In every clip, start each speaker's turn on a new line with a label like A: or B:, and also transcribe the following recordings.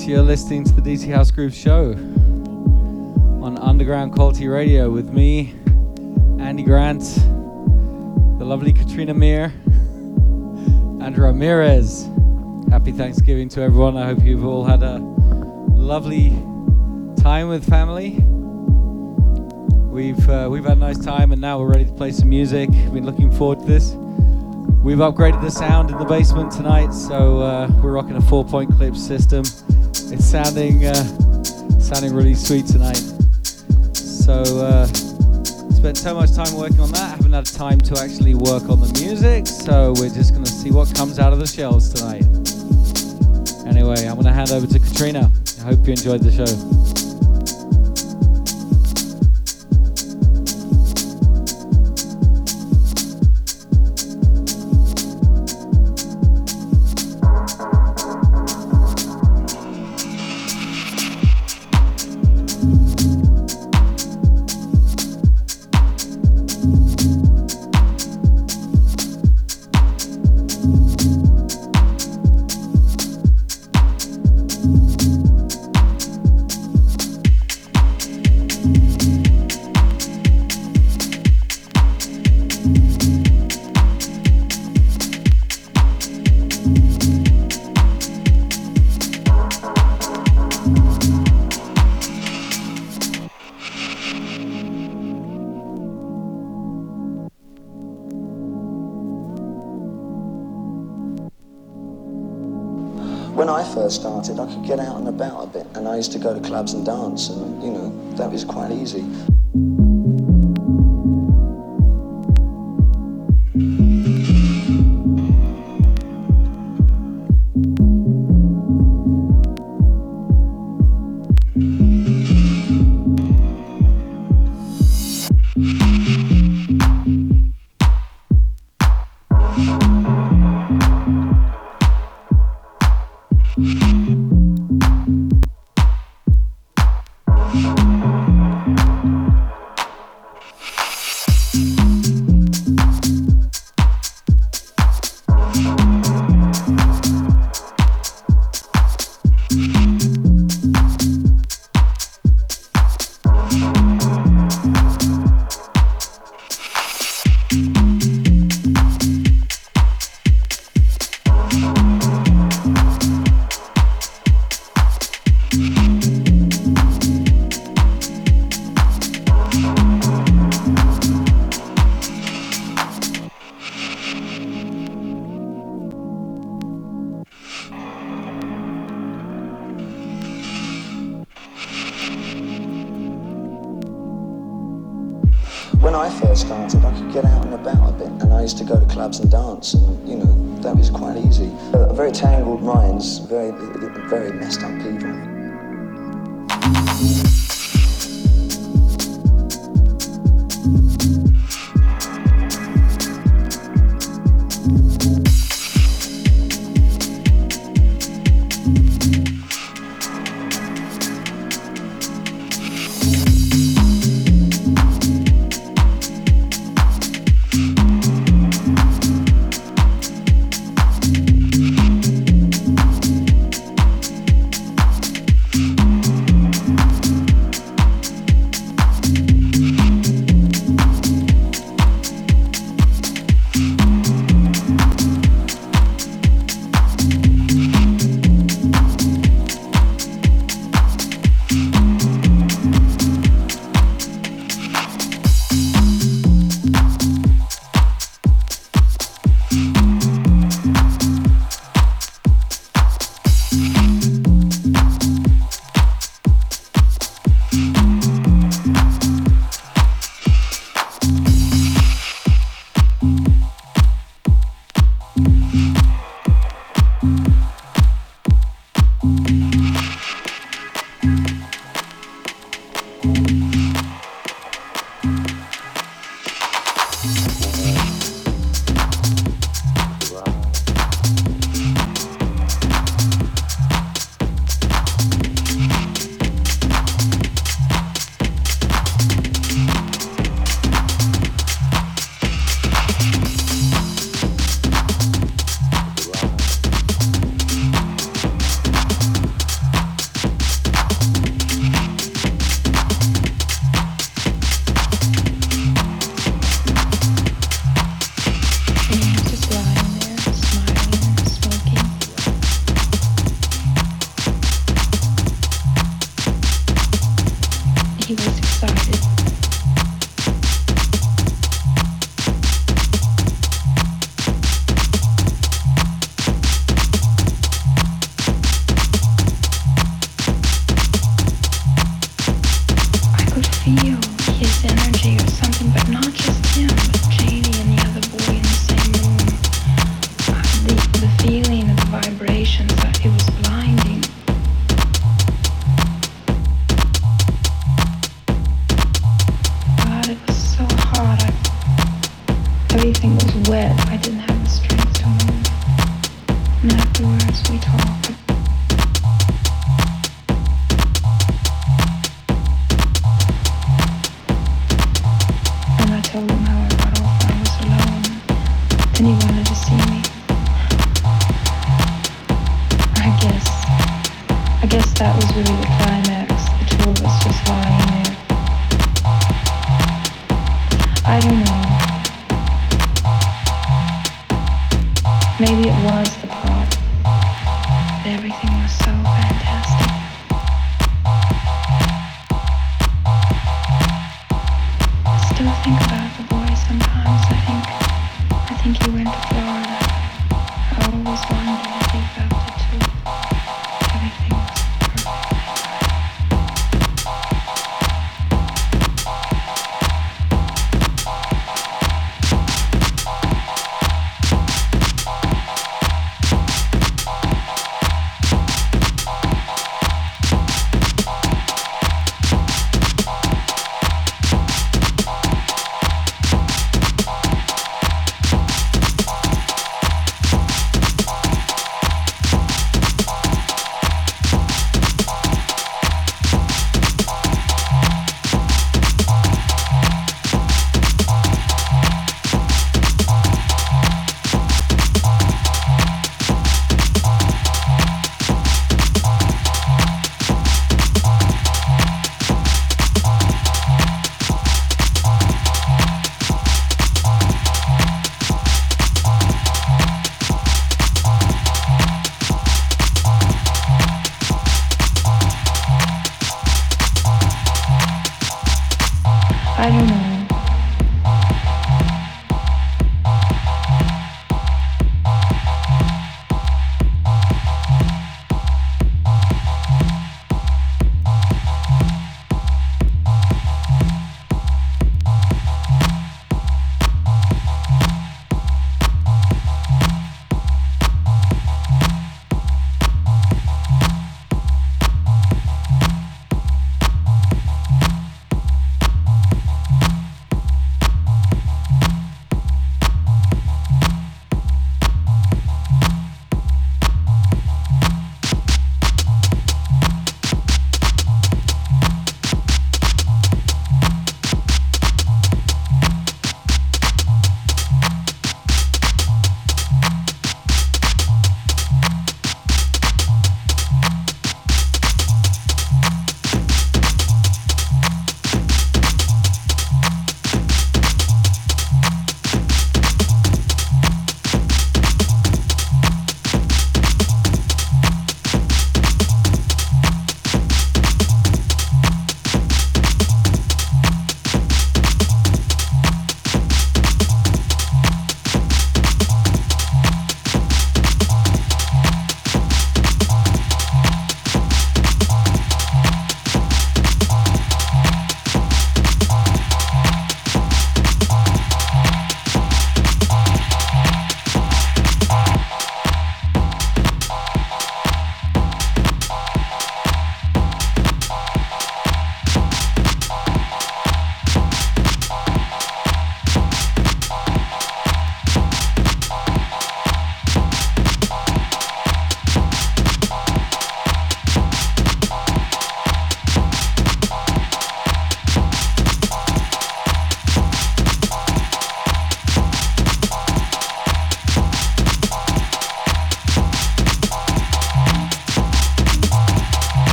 A: you're listening to the DC House Groove show on Underground Quality Radio with me, Andy Grant, the lovely Katrina Meir, and Ramirez. Happy Thanksgiving to everyone. I hope you've all had a lovely time with family. We've uh, we've had a nice time, and now we're ready to play some music. Been looking forward to this. We've upgraded the sound in the basement tonight, so uh, we're rocking a four-point clip system. Sounding uh, sounding really sweet tonight. So uh, spent so much time working on that, haven't had time to actually work on the music. So we're just gonna see what comes out of the shells tonight. Anyway, I'm gonna hand over to Katrina. I hope you enjoyed the show.
B: To go to clubs and dance, and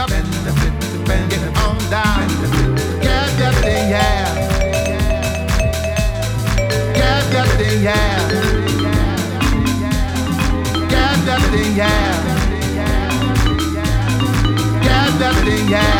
C: up, get on down, get your thing, yeah. Get your thing, yeah. Get your thing, yeah. Get
A: your thing, yeah.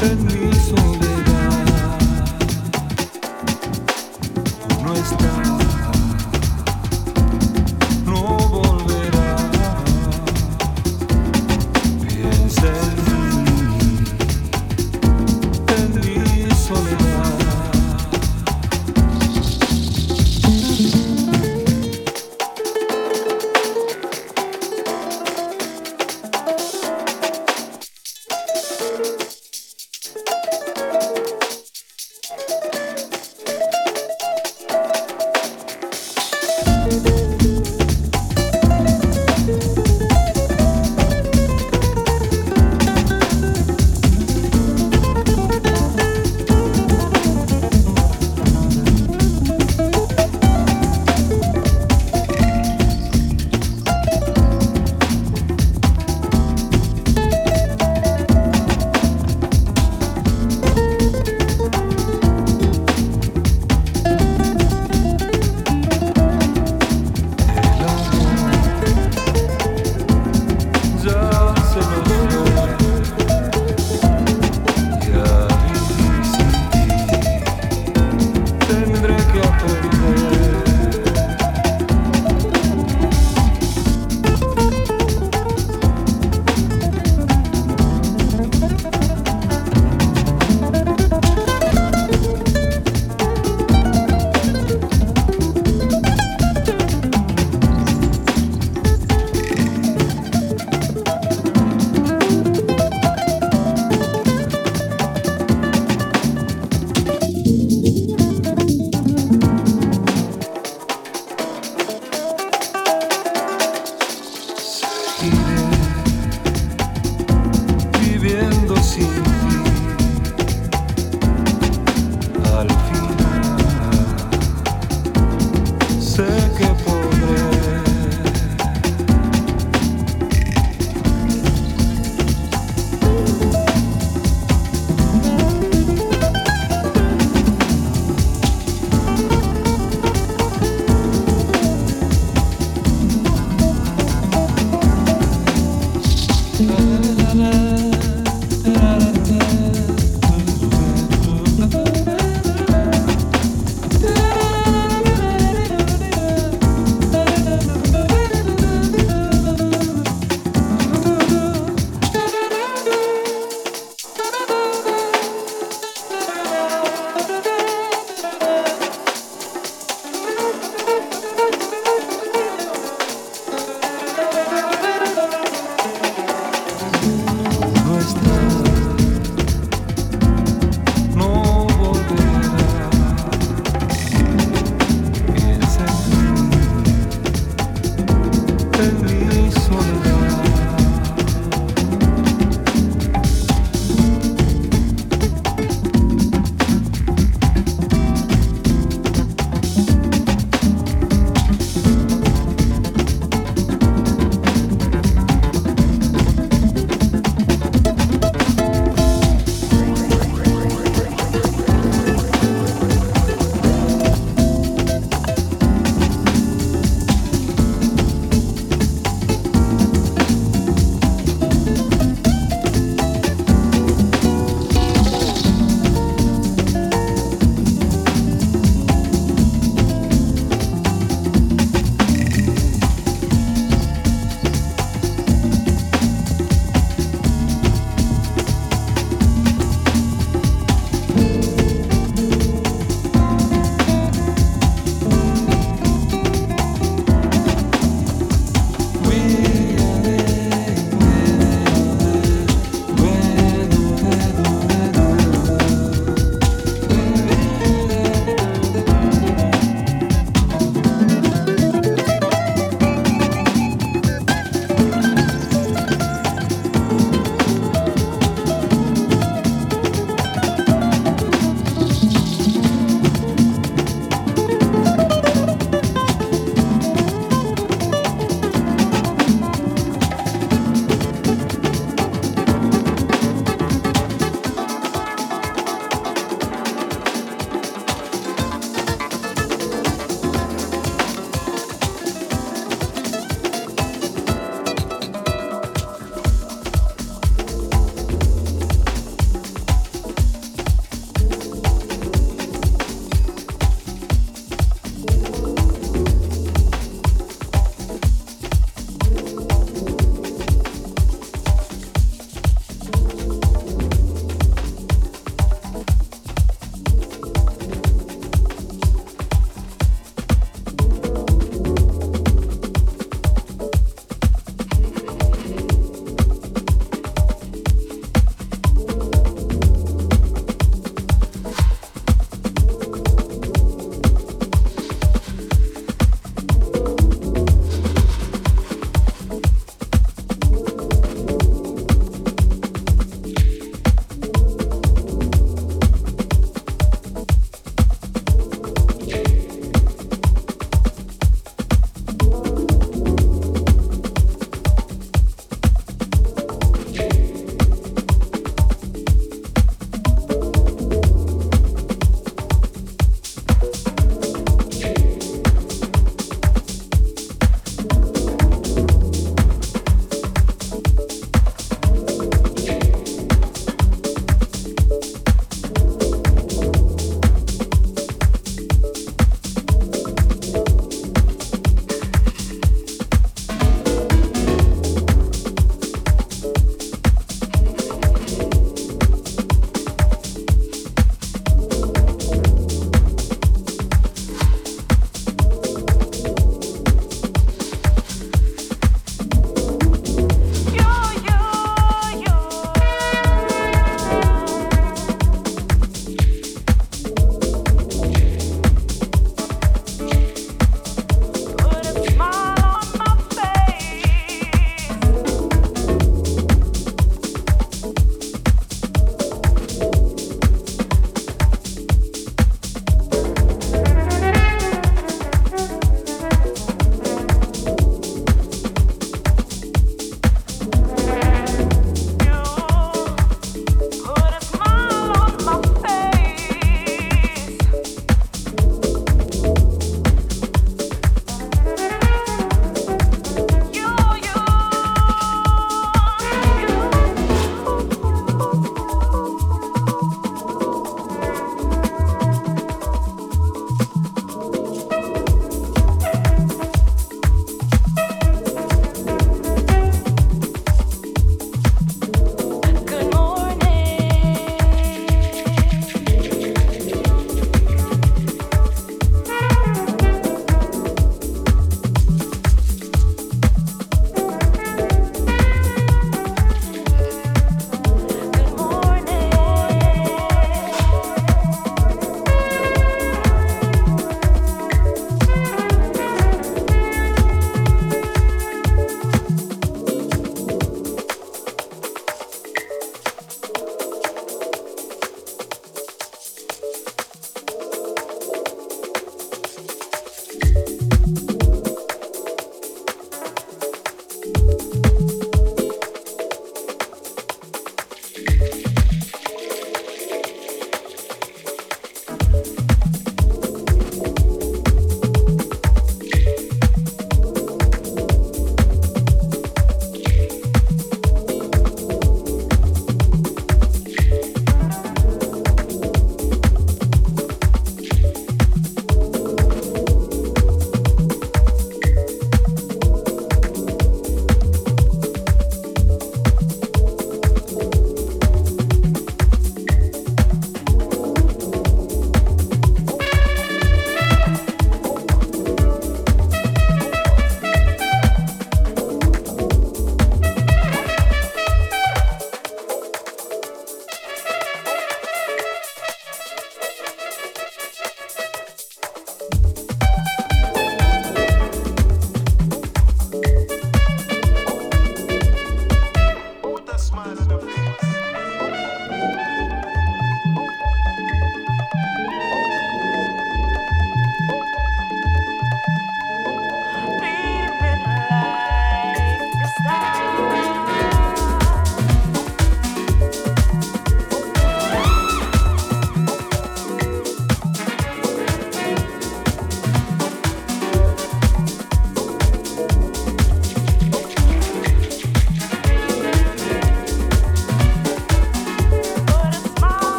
A: suddenly